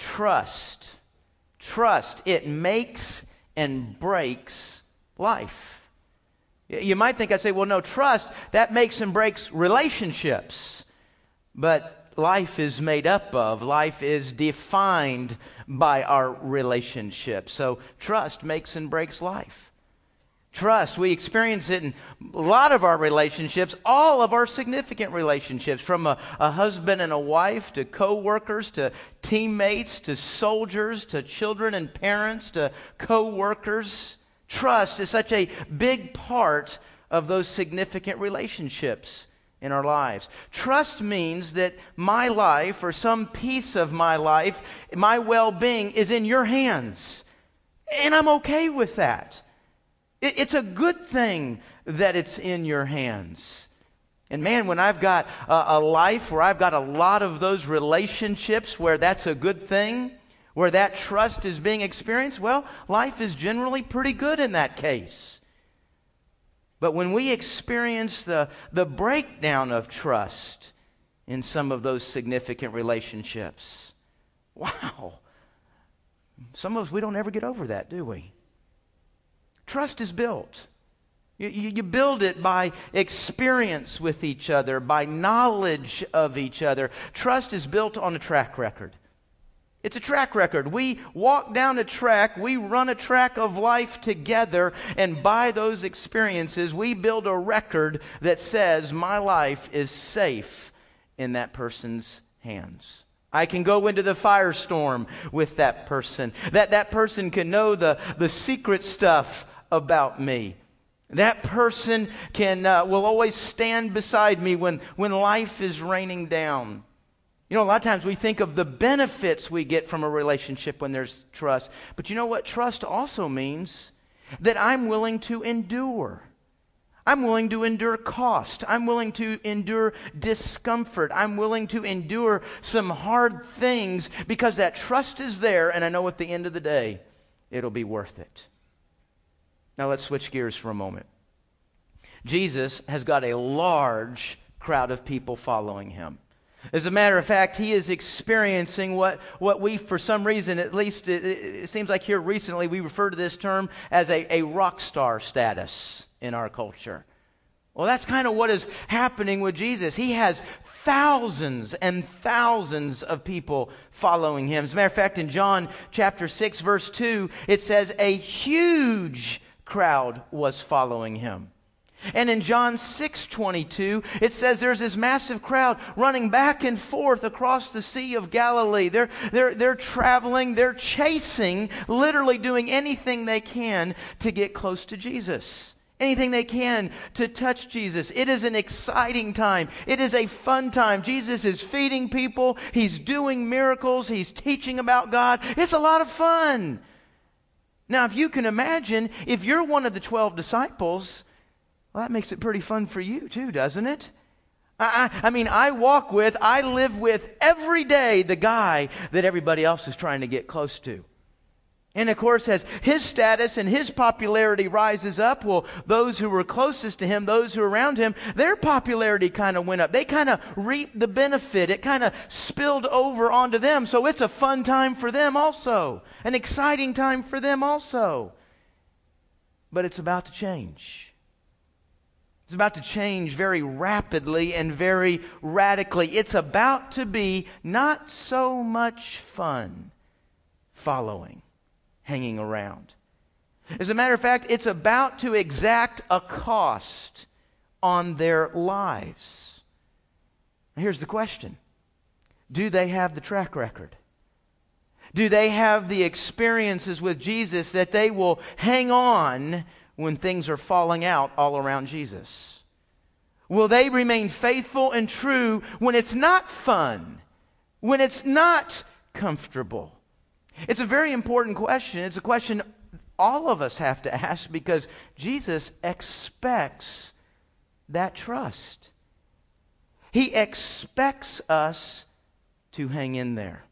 trust. Trust. It makes and breaks life. You might think I'd say, well, no, trust, that makes and breaks relationships. But life is made up of, life is defined by our relationships. So trust makes and breaks life. Trust, we experience it in a lot of our relationships, all of our significant relationships, from a, a husband and a wife to co workers to teammates to soldiers to children and parents to co workers. Trust is such a big part of those significant relationships in our lives. Trust means that my life or some piece of my life, my well being, is in your hands. And I'm okay with that. It's a good thing that it's in your hands. And man, when I've got a, a, life where I've got a lot of those relationships where that's a good thing, where that trust is being experienced, well, life is generally pretty good in that case. But when we experience the, the breakdown of trust in some of those significant relationships, wow. Some of us, we don't ever get over that, do we? Trust is built. You, you, build it by experience with each other, by knowledge of each other. Trust is built on a track record. It's a track record. We walk down a track, we run a track of life together, and by those experiences, we build a record that says, My life is safe in that person's hands. I can go into the firestorm with that person. That that person can know the, the secret stuff about me. That person can, uh, will always stand beside me when, when life is raining down. You know, a lot of times we think of the benefits we get from a relationship when there's trust. But you know what? Trust also means that I'm willing to endure. I'm willing to endure cost. I'm willing to endure discomfort. I'm willing to endure some hard things because that trust is there, and I know at the end of the day, it'll be worth it. Now let's switch gears for a moment. Jesus has got a large crowd of people following him. As a matter of fact, he is experiencing what, what we, for some reason, at least it, it seems like here recently, we refer to this term as a, a rock star status in our culture. Well, that's kind of what is happening with Jesus. He has thousands and thousands of people following him. As a matter of fact, in John chapter 6, verse 2, it says, A huge crowd was following him. And in John 6 22, it says there's this massive crowd running back and forth across the Sea of Galilee. They're, they're, they're traveling, they're chasing, literally doing anything they can to get close to Jesus. Anything they can to touch Jesus. It is an exciting time. It is a fun time. Jesus is feeding people, He's doing miracles, He's teaching about God. It's a lot of fun. Now, if you can imagine, if you're one of the 12 disciples, well, that makes it pretty fun for you too, doesn't it? I, I, I, mean, I walk with, I live with every day the guy that everybody else is trying to get close to. And of course, as his status and his popularity rises up, well, those who were closest to him, those who were around him, their popularity kind of went up. They kind of reaped the benefit. It kind of spilled over onto them. So it's a fun time for them also, an exciting time for them also. But it's about to change. It's about to change very rapidly and very radically. It's about to be not so much fun following hanging around. As a matter of fact, it's about to exact a cost on their lives. Here's the question Do they have the track record? Do they have the experiences with Jesus that they will hang on when things are falling out all around Jesus? Will they remain faithful and true when it's not fun, when it's not comfortable? It's a very important question. It's a question all of us have to ask because Jesus expects that trust. He expects us to hang in there.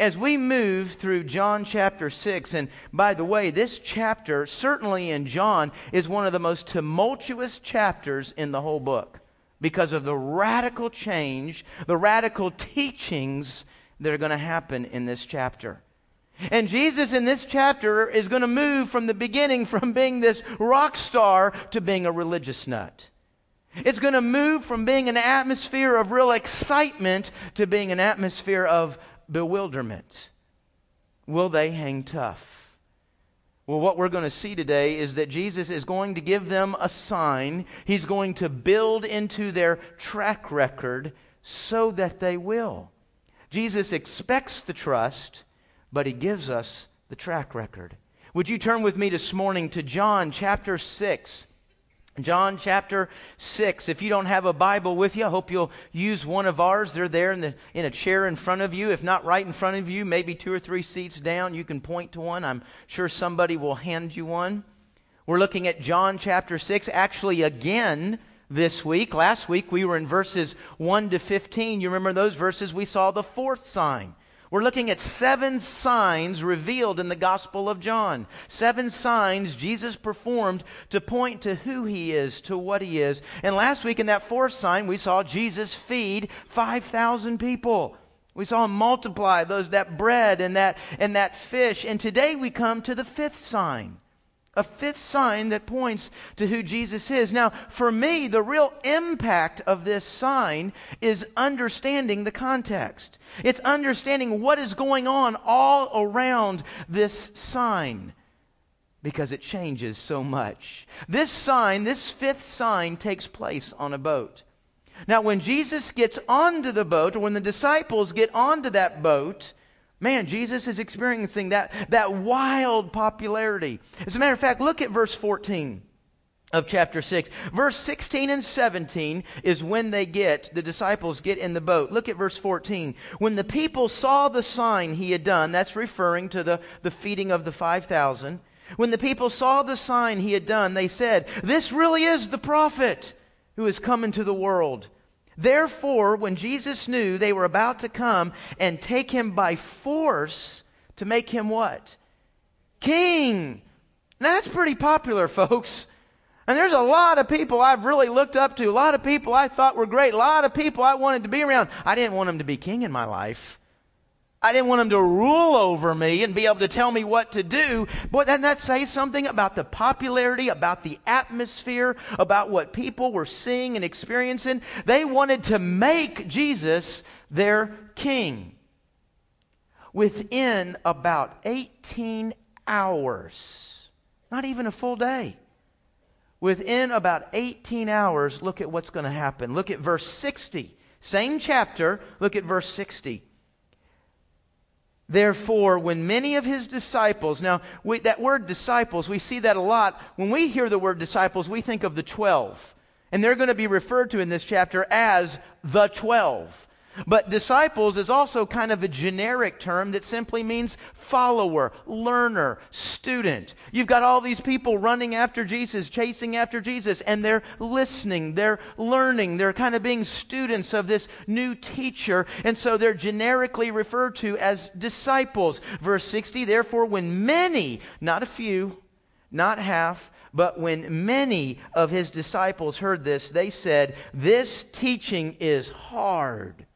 As we move through John chapter 6, and by the way, this chapter, certainly in John, is one of the most tumultuous chapters in the whole book because of the radical change, the radical teachings that are going to happen in this chapter. And Jesus in this chapter is going to move from the beginning from being this rock star to being a religious nut. It's going to move from being an atmosphere of real excitement to being an atmosphere of bewilderment. Will they hang tough? Well, what we're going to see today is that Jesus is going to give them a sign. He's going to build into their track record so that they will. Jesus expects the trust, but he gives us the track record. Would you turn with me this morning to John chapter 6? John chapter 6. If you don't have a Bible with you, I hope you'll use one of ours. They're there in, the, in a chair in front of you. If not right in front of you, maybe two or three seats down, you can point to one. I'm sure somebody will hand you one. We're looking at John chapter 6, actually again this week. Last week we were in verses 1 to 15. You remember those verses? We saw the fourth sign. We're looking at seven signs revealed in the Gospel of John. Seven signs Jesus performed to point to who he is, to what he is. And last week in that fourth sign, we saw Jesus feed 5,000 people. We saw him multiply those, that bread and that, and that fish. And today we come to the fifth sign a fifth sign that points to who Jesus is. Now, for me, the real impact of this sign is understanding the context. It's understanding what is going on all around this sign because it changes so much. This sign, this fifth sign, takes place on a boat. Now, when Jesus gets onto the boat, or when the disciples get onto that boat, Man, Jesus is experiencing that, that wild popularity. As a matter of fact, look at verse 14 of chapter 6. Verse 16 and 17 is when they get, the disciples get in the boat. Look at verse 14. When the people saw the sign he had done, that's referring to the, the feeding of the 5,000. When the people saw the sign he had done, they said, This really is the prophet who has come into the world. Therefore, when Jesus knew they were about to come and take him by force to make him what? King. Now, that's pretty popular, folks. And there's a lot of people I've really looked up to, a lot of people I thought were great, a lot of people I wanted to be around. I didn't want them to be king in my life. I didn't want him to rule over me and be able to tell me what to do. But doesn't that say something about the popularity, about the atmosphere, about what people were seeing and experiencing? They wanted to make Jesus their king. Within about 18 hours, not even a full day, within about 18 hours, look at what's going to happen. Look at verse 60. Same chapter, look at verse 60. Therefore, when many of his disciples, now we, that word disciples, we see that a lot. When we hear the word disciples, we think of the 12. And they're going to be referred to in this chapter as the 12. But disciples is also kind of a generic term that simply means follower, learner, student. You've got all these people running after Jesus, chasing after Jesus, and they're listening, they're learning, they're kind of being students of this new teacher, and so they're generically referred to as disciples. Verse 60 Therefore, when many, not a few, not half, but when many of his disciples heard this, they said, This teaching is hard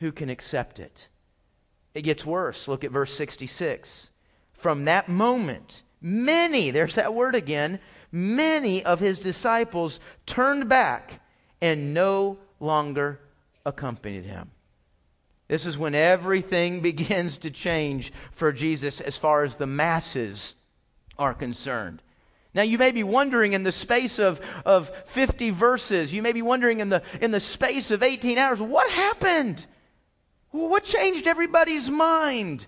who can accept it? It gets worse. Look at verse 66. From that moment, many, there's that word again, many of his disciples turned back and no longer accompanied him. This is when everything begins to change for Jesus as far as the masses are concerned. Now, you may be wondering in the space of, of 50 verses, you may be wondering in the, in the space of 18 hours, what happened? Well, what changed everybody's mind?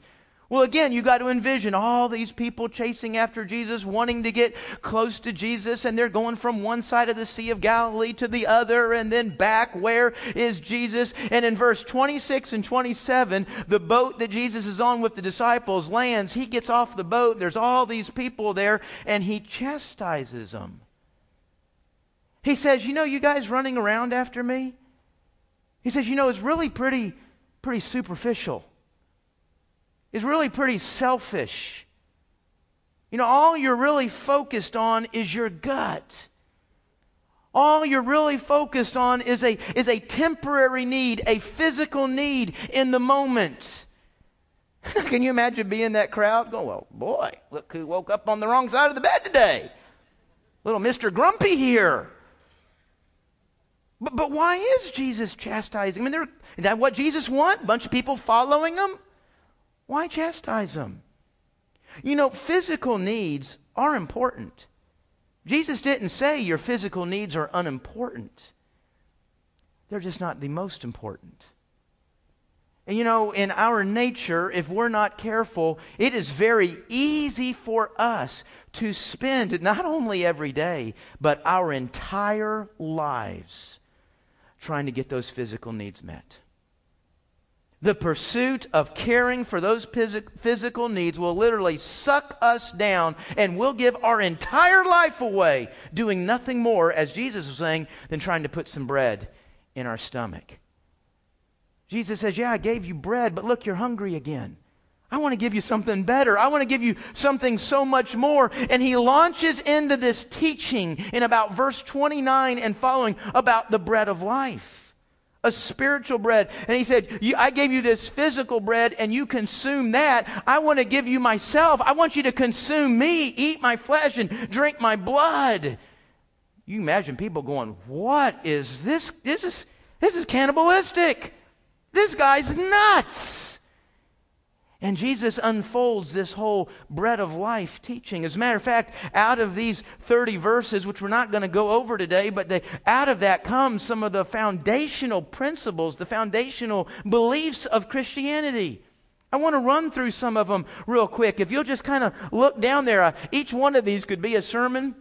Well, again, you got to envision all these people chasing after Jesus, wanting to get close to Jesus, and they're going from one side of the Sea of Galilee to the other, and then back. Where is Jesus? And in verse 26 and 27, the boat that Jesus is on with the disciples lands. He gets off the boat, there's all these people there, and he chastises them. He says, You know, you guys running around after me? He says, You know, it's really pretty pretty superficial. Is really pretty selfish. You know, all you're really focused on is your gut. all you're really focused on is a, is a temporary need, a physical need in the moment. Can you imagine being in that crowd going, well, boy, look who woke up on the wrong side of the bed today. Little Mr. Grumpy here. But, but why is Jesus chastising? I mean, is that what Jesus want? A bunch of people following him? Why chastise them? You know, physical needs are important. Jesus didn't say your physical needs are unimportant. They're just not the most important. And you know, in our nature, if we're not careful, it is very easy for us to spend not only every day, but our entire lives trying to get those physical needs met. The pursuit of caring for those physical needs will literally suck us down and we'll give our entire life away doing nothing more, as Jesus was saying, than trying to put some bread in our stomach. Jesus says, Yeah, I gave you bread, but look, you're hungry again. I want to give you something better. I want to give you something so much more. And he launches into this teaching in about verse 29 and following about the bread of life, a spiritual bread. And he said, I gave you this physical bread and you consume that. I want to give you myself. I want you to consume me, eat my flesh, and drink my blood. You imagine people going, What is this? This is, this is cannibalistic. This guy's nuts. And Jesus unfolds this whole bread of life teaching. As a matter of fact, out of these 30 verses, which we're not going to go over today, but they, out of that comes some of the foundational principles, the foundational beliefs of Christianity. I want to run through some of them real quick. If you'll just kind of look down there, uh, each one of these could be a sermon.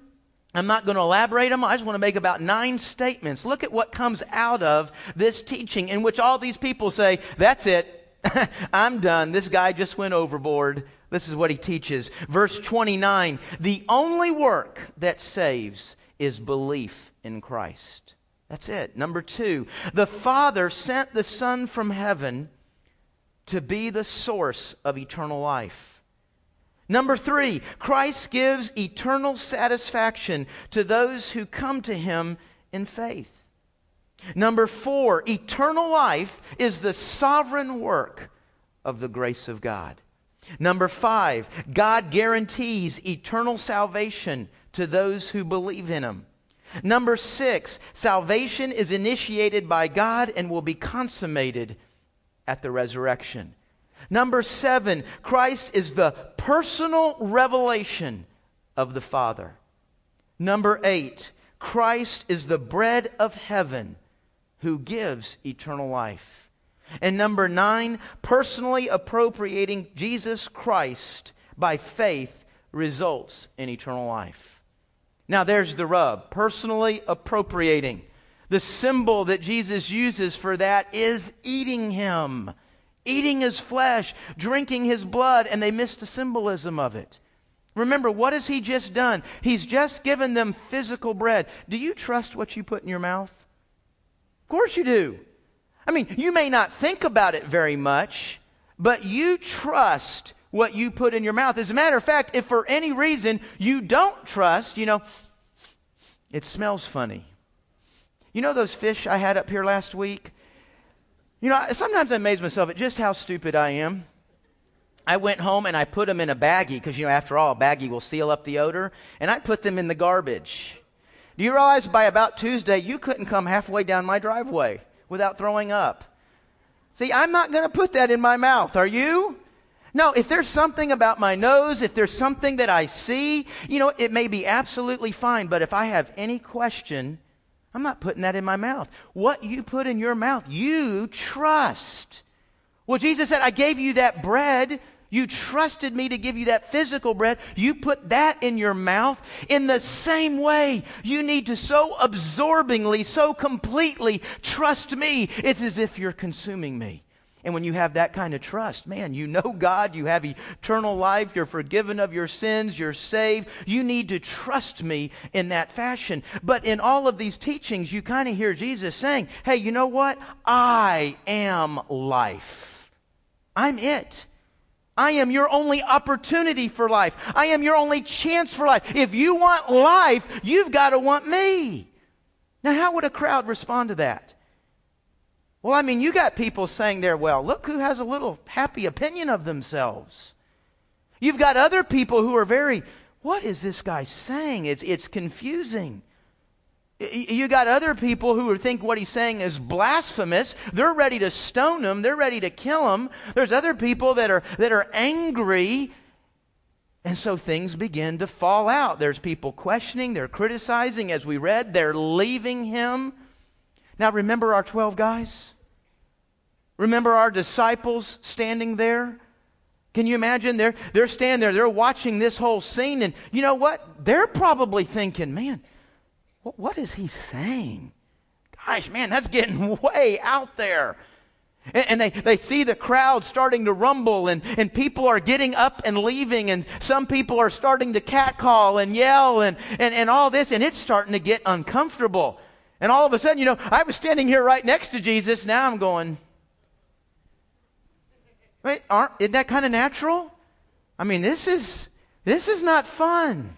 I'm not going to elaborate them. I just want to make about nine statements. Look at what comes out of this teaching in which all these people say, That's it. I'm done. This guy just went overboard. This is what he teaches. Verse 29 The only work that saves is belief in Christ. That's it. Number two, the Father sent the Son from heaven to be the source of eternal life. Number three, Christ gives eternal satisfaction to those who come to him in faith. Number four, eternal life is the sovereign work of the grace of God. Number five, God guarantees eternal salvation to those who believe in him. Number six, salvation is initiated by God and will be consummated at the resurrection. Number seven, Christ is the personal revelation of the Father. Number eight, Christ is the bread of heaven who gives eternal life. And number nine, personally appropriating Jesus Christ by faith results in eternal life. Now, there's the rub personally appropriating. The symbol that Jesus uses for that is eating him eating his flesh, drinking his blood, and they missed the symbolism of it. Remember, what has he just done? He's just given them physical bread. Do you trust what you put in your mouth? Of course you do. I mean, you may not think about it very much, but you trust what you put in your mouth. As a matter of fact, if for any reason you don't trust, you know, it smells funny. You know those fish I had up here last week? You know, sometimes I amaze myself at just how stupid I am. I went home and I put them in a baggie because, you know, after all, a baggie will seal up the odor, and I put them in the garbage. Do you realize by about Tuesday, you couldn't come halfway down my driveway without throwing up? See, I'm not going to put that in my mouth. Are you? No, if there's something about my nose, if there's something that I see, you know, it may be absolutely fine. But if I have any question, I'm not putting that in my mouth. What you put in your mouth, you trust. Well, Jesus said, I gave you that bread. You trusted me to give you that physical bread. You put that in your mouth. In the same way, you need to so absorbingly, so completely trust me. It's as if you're consuming me. And when you have that kind of trust, man, you know God, you have eternal life, you're forgiven of your sins, you're saved. You need to trust me in that fashion. But in all of these teachings, you kind of hear Jesus saying, hey, you know what? I am life. I'm it. I am your only opportunity for life. I am your only chance for life. If you want life, you've got to want me. Now, how would a crowd respond to that? Well, I mean, you got people saying there, well, look who has a little happy opinion of themselves. You've got other people who are very, what is this guy saying? It's, it's confusing. You got other people who think what he's saying is blasphemous. They're ready to stone him. They're ready to kill him. There's other people that are, that are angry. And so things begin to fall out. There's people questioning, they're criticizing, as we read, they're leaving him. Now, remember our 12 guys? Remember our disciples standing there? Can you imagine? They're, they're standing there, they're watching this whole scene, and you know what? They're probably thinking, man, what is he saying? Gosh, man, that's getting way out there. And, they, they see the crowd starting to rumble, and, and people are getting up and leaving, and some people are starting to catcall and yell and, and, and all this, and it's starting to get uncomfortable. And all of a sudden, you know, I was standing here right next to Jesus. Now I'm going, aren't, isn't that kind of natural? I mean, this is, this is not fun.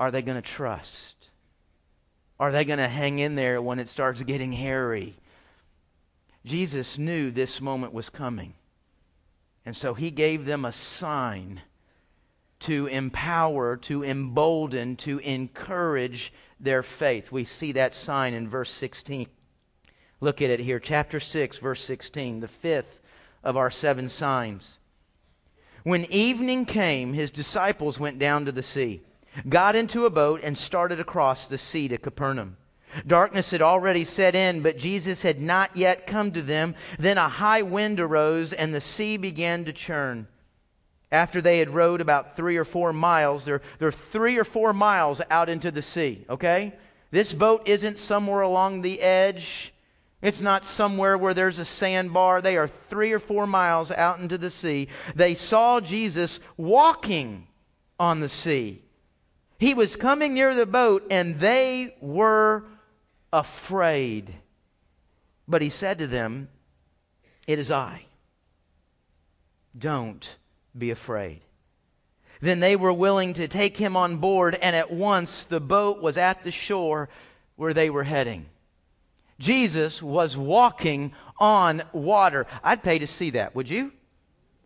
Are they going to trust? Are they going to hang in there when it starts getting hairy? Jesus knew this moment was coming. And so he gave them a sign to empower, to embolden, to encourage their faith. We see that sign in verse 16. Look at it here, chapter 6, verse 16, the fifth of our seven signs. When evening came, his disciples went down to the sea got into a boat, and started across the sea to Capernaum. Darkness had already set in, but Jesus had not yet come to them. Then a high wind arose, and the sea began to churn. After they had rowed about three or four miles, they're, they're three or four miles out into the sea, okay? This boat isn't somewhere along the edge. It's not somewhere where there's a sandbar. They are three or four miles out into the sea. They saw Jesus walking on the sea. He was coming near the boat, and they were afraid. But he said to them, It is I. Don't be afraid. Then they were willing to take him on board, and at once the boat was at the shore where they were heading. Jesus was walking on water. I'd pay to see that, would you?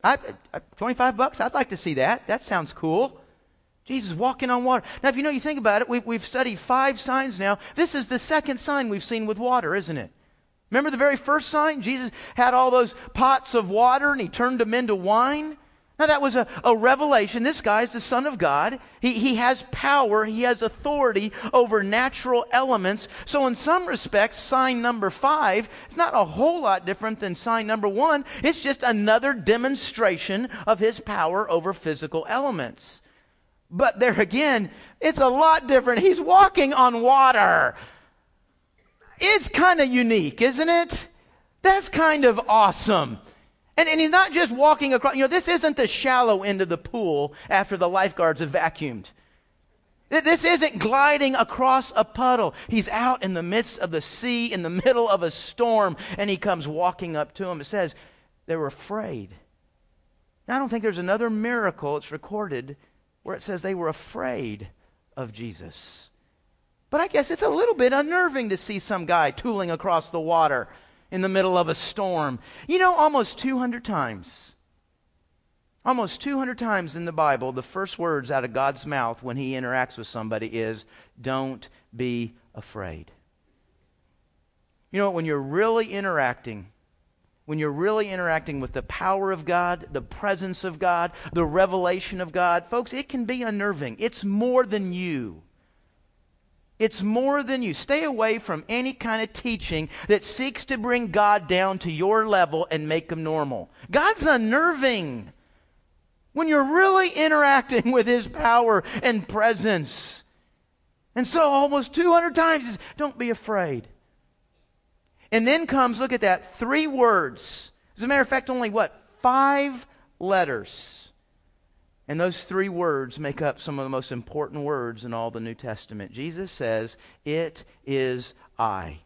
I, 25 bucks? I'd like to see that. That sounds cool. Jesus walking on water. Now, if you know, you think about it, we've, we've studied five signs now. This is the second sign we've seen with water, isn't it? Remember the very first sign? Jesus had all those pots of water and he turned them into wine. Now, that was a, a revelation. This guy is the Son of God. He, he has power, he has authority over natural elements. So, in some respects, sign number five is not a whole lot different than sign number one. It's just another demonstration of his power over physical elements. But there again, it's a lot different. He's walking on water. It's kind of unique, isn't it? That's kind of awesome. And, and he's not just walking across, you know, this isn't the shallow end of the pool after the lifeguards have vacuumed. This isn't gliding across a puddle. He's out in the midst of the sea, in the middle of a storm, and he comes walking up to him. It says they were afraid. Now, I don't think there's another miracle that's recorded where it says they were afraid of Jesus. But I guess it's a little bit unnerving to see some guy tooling across the water in the middle of a storm. You know, almost 200 times, almost 200 times in the Bible, the first words out of God's mouth when he interacts with somebody is, Don't be afraid. You know, when you're really interacting when you're really interacting with the power of God, the presence of God, the revelation of God, folks, it can be unnerving. It's more than you. It's more than you. Stay away from any kind of teaching that seeks to bring God down to your level and make him normal. God's unnerving. When you're really interacting with his power and presence. And so almost 200 times, don't be afraid. And then comes, look at that, three words. As a matter of fact, only what? Five letters. And those three words make up some of the most important words in all the New Testament. Jesus says, It is I.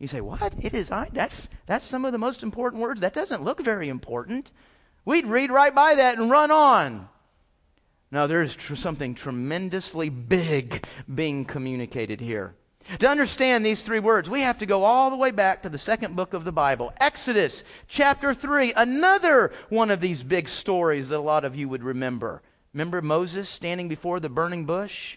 You say, What? It is I? That's, that's some of the most important words. That doesn't look very important. We'd read right by that and run on. No, there is tr- something tremendously big being communicated here. To understand these three words, we have to go all the way back to the second book of the Bible, Exodus chapter 3, another one of these big stories that a lot of you would remember. Remember Moses standing before the burning bush?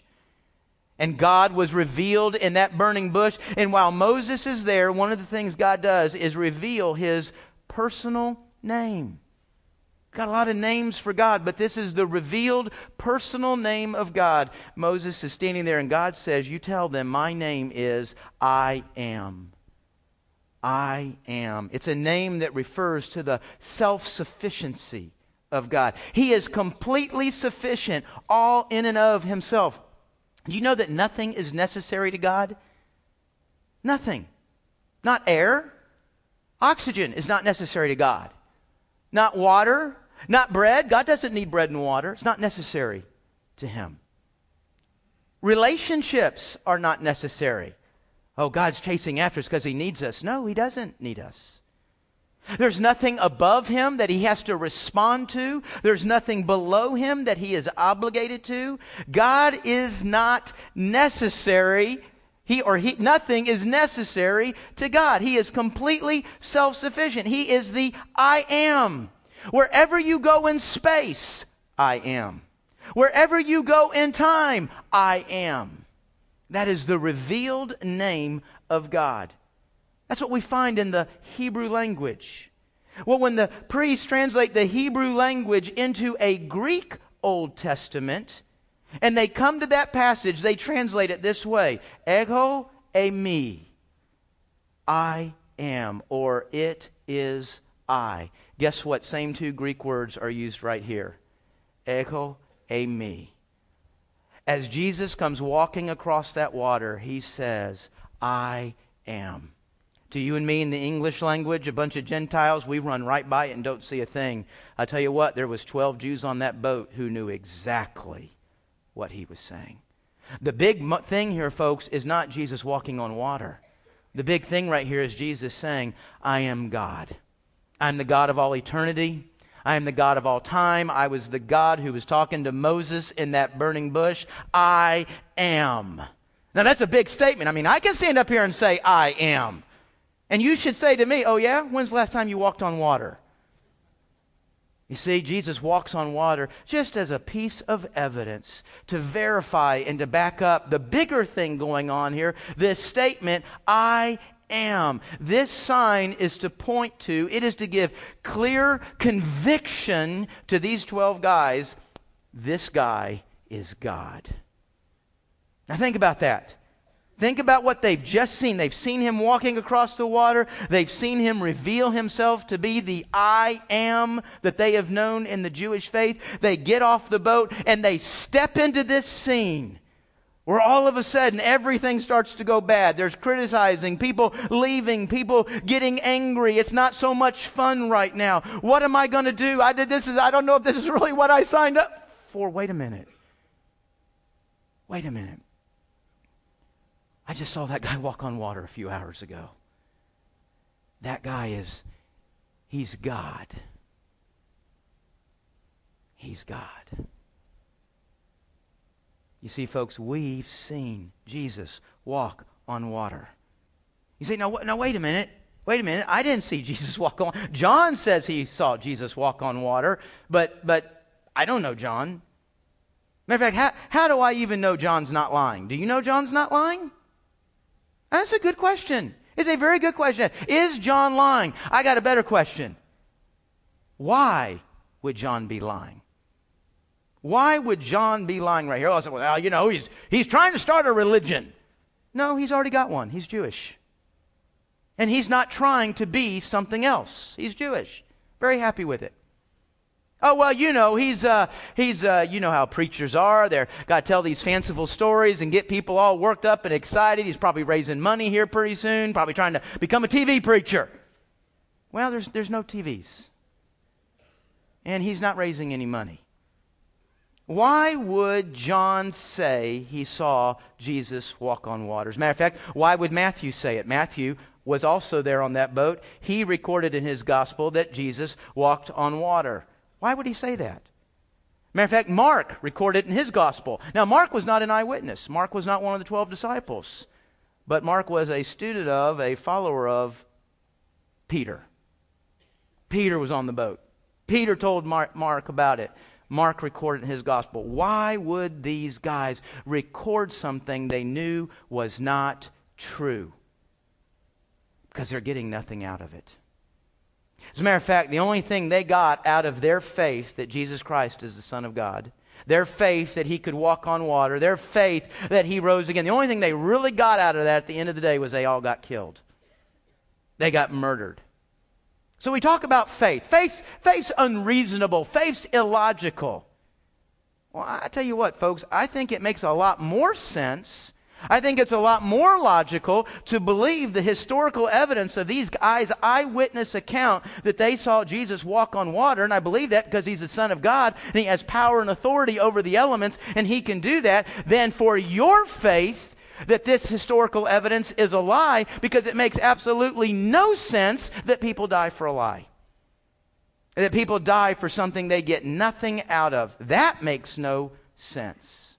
And God was revealed in that burning bush. And while Moses is there, one of the things God does is reveal his personal name. Got a lot of names for God, but this is the revealed personal name of God. Moses is standing there, and God says, You tell them, My name is I am. I am. It's a name that refers to the self sufficiency of God. He is completely sufficient, all in and of himself. Do you know that nothing is necessary to God? Nothing. Not air. Oxygen is not necessary to God. Not water, not bread. God doesn't need bread and water, it's not necessary to Him. Relationships are not necessary. Oh, God's chasing after us because He needs us. No, He doesn't need us. There's nothing above him that he has to respond to. There's nothing below him that he is obligated to. God is not necessary. He or he, nothing is necessary to God. He is completely self sufficient. He is the I am. Wherever you go in space, I am. Wherever you go in time, I am. That is the revealed name of God. That's what we find in the Hebrew language. Well, when the priests translate the Hebrew language into a Greek Old Testament, and they come to that passage, they translate it this way Ego eimi. I am, or it is I. Guess what? Same two Greek words are used right here. Ego eimi. As Jesus comes walking across that water, he says, I am. To you and me in the English language, a bunch of Gentiles, we run right by it and don't see a thing. I tell you what, there was 12 Jews on that boat who knew exactly what he was saying. The big thing here, folks, is not Jesus walking on water. The big thing right here is Jesus saying, I am God. I'm the God of all eternity. I am the God of all time. I was the God who was talking to Moses in that burning bush. I am. Now, that's a big statement. I mean, I can stand up here and say, I am. And you should say to me, Oh, yeah? When's the last time you walked on water? You see, Jesus walks on water just as a piece of evidence to verify and to back up the bigger thing going on here this statement, I am. This sign is to point to, it is to give clear conviction to these 12 guys this guy is God. Now, think about that. Think about what they've just seen. They've seen him walking across the water. They've seen him reveal himself to be the I am that they have known in the Jewish faith. They get off the boat and they step into this scene where all of a sudden everything starts to go bad. There's criticizing, people leaving, people getting angry. It's not so much fun right now. What am I going to do? I did this is I don't know if this is really what I signed up for. Wait a minute. Wait a minute. I just saw that guy walk on water a few hours ago. That guy is, he's God. He's God. You see, folks, we've seen Jesus walk on water. You say, now, now wait a minute. Wait a minute. I didn't see Jesus walk on. John says he saw Jesus walk on water, but but I don't know John. Matter of fact, how, how do I even know John's not lying? Do you know John's not lying? That's a good question. It's a very good question. Is John lying? I got a better question. Why would John be lying? Why would John be lying right here? Oh, I said, well, you know, he's, he's trying to start a religion. No, he's already got one. He's Jewish. And he's not trying to be something else. He's Jewish. Very happy with it. Oh well, you know he's uh, he's uh, you know how preachers are. They're got to tell these fanciful stories and get people all worked up and excited. He's probably raising money here pretty soon. Probably trying to become a TV preacher. Well, there's there's no TVs, and he's not raising any money. Why would John say he saw Jesus walk on water? As a matter of fact, why would Matthew say it? Matthew was also there on that boat. He recorded in his gospel that Jesus walked on water. Why would he say that? Matter of fact, Mark recorded in his gospel. Now, Mark was not an eyewitness. Mark was not one of the 12 disciples. But Mark was a student of, a follower of Peter. Peter was on the boat. Peter told Mark, Mark about it. Mark recorded in his gospel. Why would these guys record something they knew was not true? Because they're getting nothing out of it. As a matter of fact, the only thing they got out of their faith that Jesus Christ is the Son of God, their faith that he could walk on water, their faith that he rose again, the only thing they really got out of that at the end of the day was they all got killed. They got murdered. So we talk about faith. Faith, faith's unreasonable. Faith's illogical. Well, I tell you what, folks, I think it makes a lot more sense. I think it's a lot more logical to believe the historical evidence of these guys' eyewitness account that they saw Jesus walk on water. And I believe that because he's the Son of God and he has power and authority over the elements and he can do that. than for your faith that this historical evidence is a lie because it makes absolutely no sense that people die for a lie. That people die for something they get nothing out of. That makes no sense.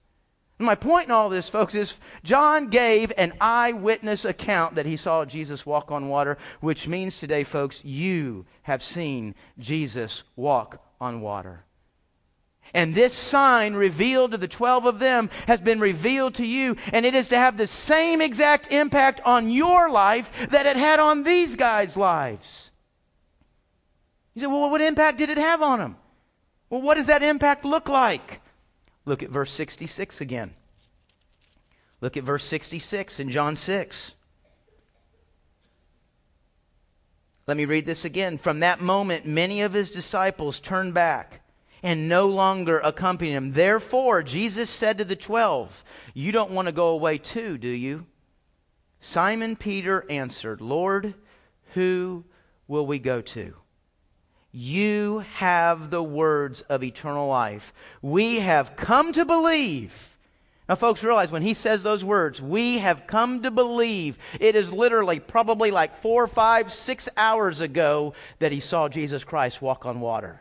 And my point in all this, folks, is John gave an eyewitness account that he saw Jesus walk on water, which means today, folks, you have seen Jesus walk on water. And this sign revealed to the 12 of them has been revealed to you, and it is to have the same exact impact on your life that it had on these guys' lives. You say, well, what impact did it have on them? Well, what does that impact look like? Look at verse 66 again. Look at verse 66 in John 6. Let me read this again. From that moment, many of his disciples turned back and no longer accompany him. Therefore, Jesus said to the twelve, You don't want to go away too, do you? Simon Peter answered, Lord, who will we go to? You have the words of eternal life. We have come to believe. Now, folks, realize when he says those words, we have come to believe, it is literally probably like four, five, six hours ago that he saw Jesus Christ walk on water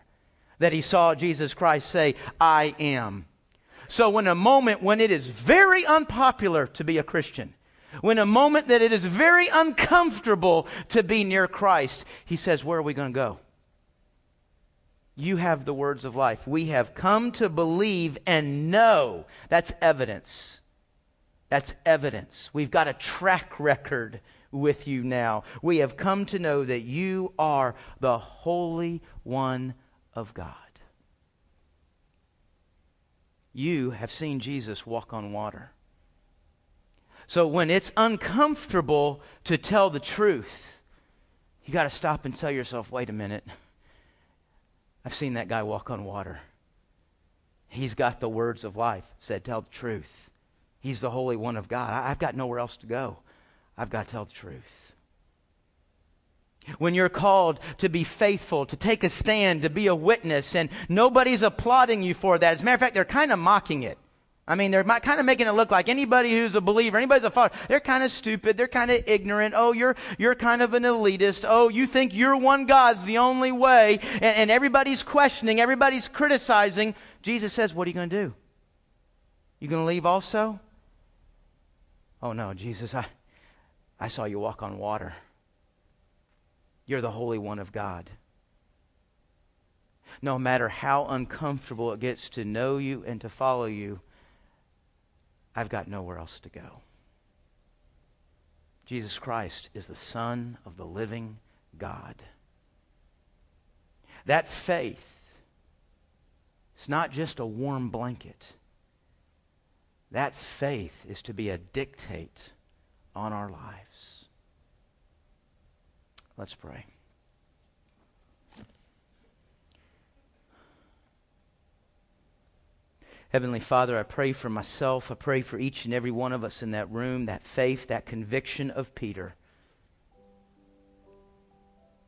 that he saw Jesus Christ say, I am. So, when a moment when it is very unpopular to be a Christian, when a moment that it is very uncomfortable to be near Christ, he says, Where are we going to go? You have the words of life. We have come to believe and know. That's evidence. That's evidence. We've got a track record with you now. We have come to know that you are the Holy One of God. You have seen Jesus walk on water. So when it's uncomfortable to tell the truth, you got to stop and tell yourself, wait a minute. I've seen that guy walk on water. He's got the words of life, said, tell the truth. He's the Holy One of God. I, have got nowhere else to go. I've got to tell the truth when you're called to be faithful, to take a stand, to be a witness, and nobody's applauding you for that. As a matter of fact, they're kind of mocking it. I mean, they're kind of making it look like anybody who's a believer, anybody's a follower, they're kind of stupid, they're kind of ignorant. Oh, you're, you're kind of an elitist. Oh, you think your one God's the only way, and, and everybody's questioning, everybody's criticizing. Jesus says, What are you going to do? You going to leave also? Oh, no, Jesus, I, I saw you walk on water. You're the Holy One of God. No matter how uncomfortable it gets to know you and to follow you, I've got nowhere else to go. Jesus Christ is the Son of the living God. That faith is not just a warm blanket. That faith is to be a dictate on our lives. Let's pray. Heavenly Father, I pray for myself. I pray for each and every one of us in that room, that faith, that conviction of Peter.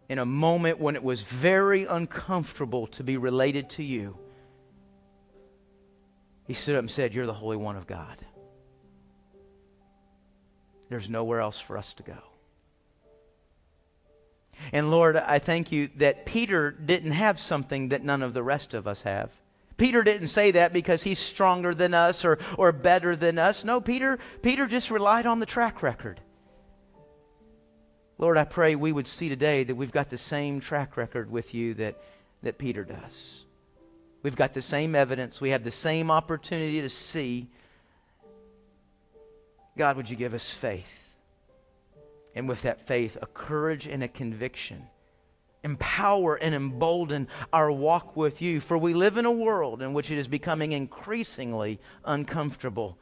In a moment when it was very uncomfortable to be related to you, he stood up and said, You're the Holy One of God. There's nowhere else for us to go. And Lord, I thank you that Peter didn't have something that none of the rest of us have. Peter didn't say that because he's stronger than us or, or better than us. No, Peter, Peter just relied on the track record. Lord, I pray we would see today that we've got the same track record with you that, that Peter does. We've got the same evidence. We have the same opportunity to see. God, would you give us faith? And with that faith, a courage and a conviction. Empower and embolden our walk with you. For we live in a world in which it is becoming increasingly uncomfortable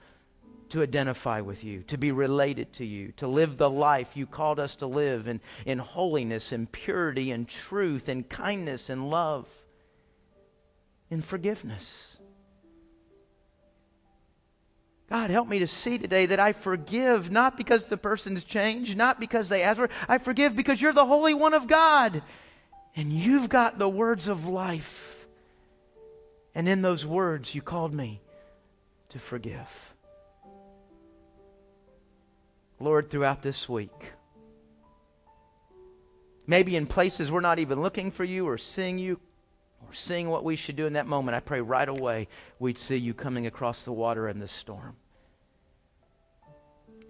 to identify with you, to be related to you, to live the life you called us to live in, in holiness and purity and truth and kindness and love, in forgiveness. God, help me to see today that I forgive not because the person's changed, not because they ask for it. I forgive because you're the Holy One of God. And you've got the words of life. And in those words, you called me to forgive. Lord, throughout this week, maybe in places we're not even looking for you or seeing you or seeing what we should do in that moment, I pray right away we'd see you coming across the water in the storm.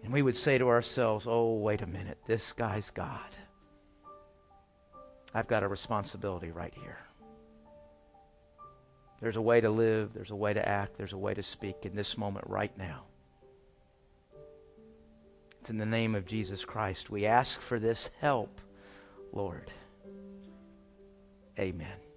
And we would say to ourselves, oh, wait a minute, this guy's God. I've got a responsibility right here. There's a way to live, there's a way to act, there's a way to speak in this moment right now. It's in the name of Jesus Christ. We ask for this help, Lord. Amen.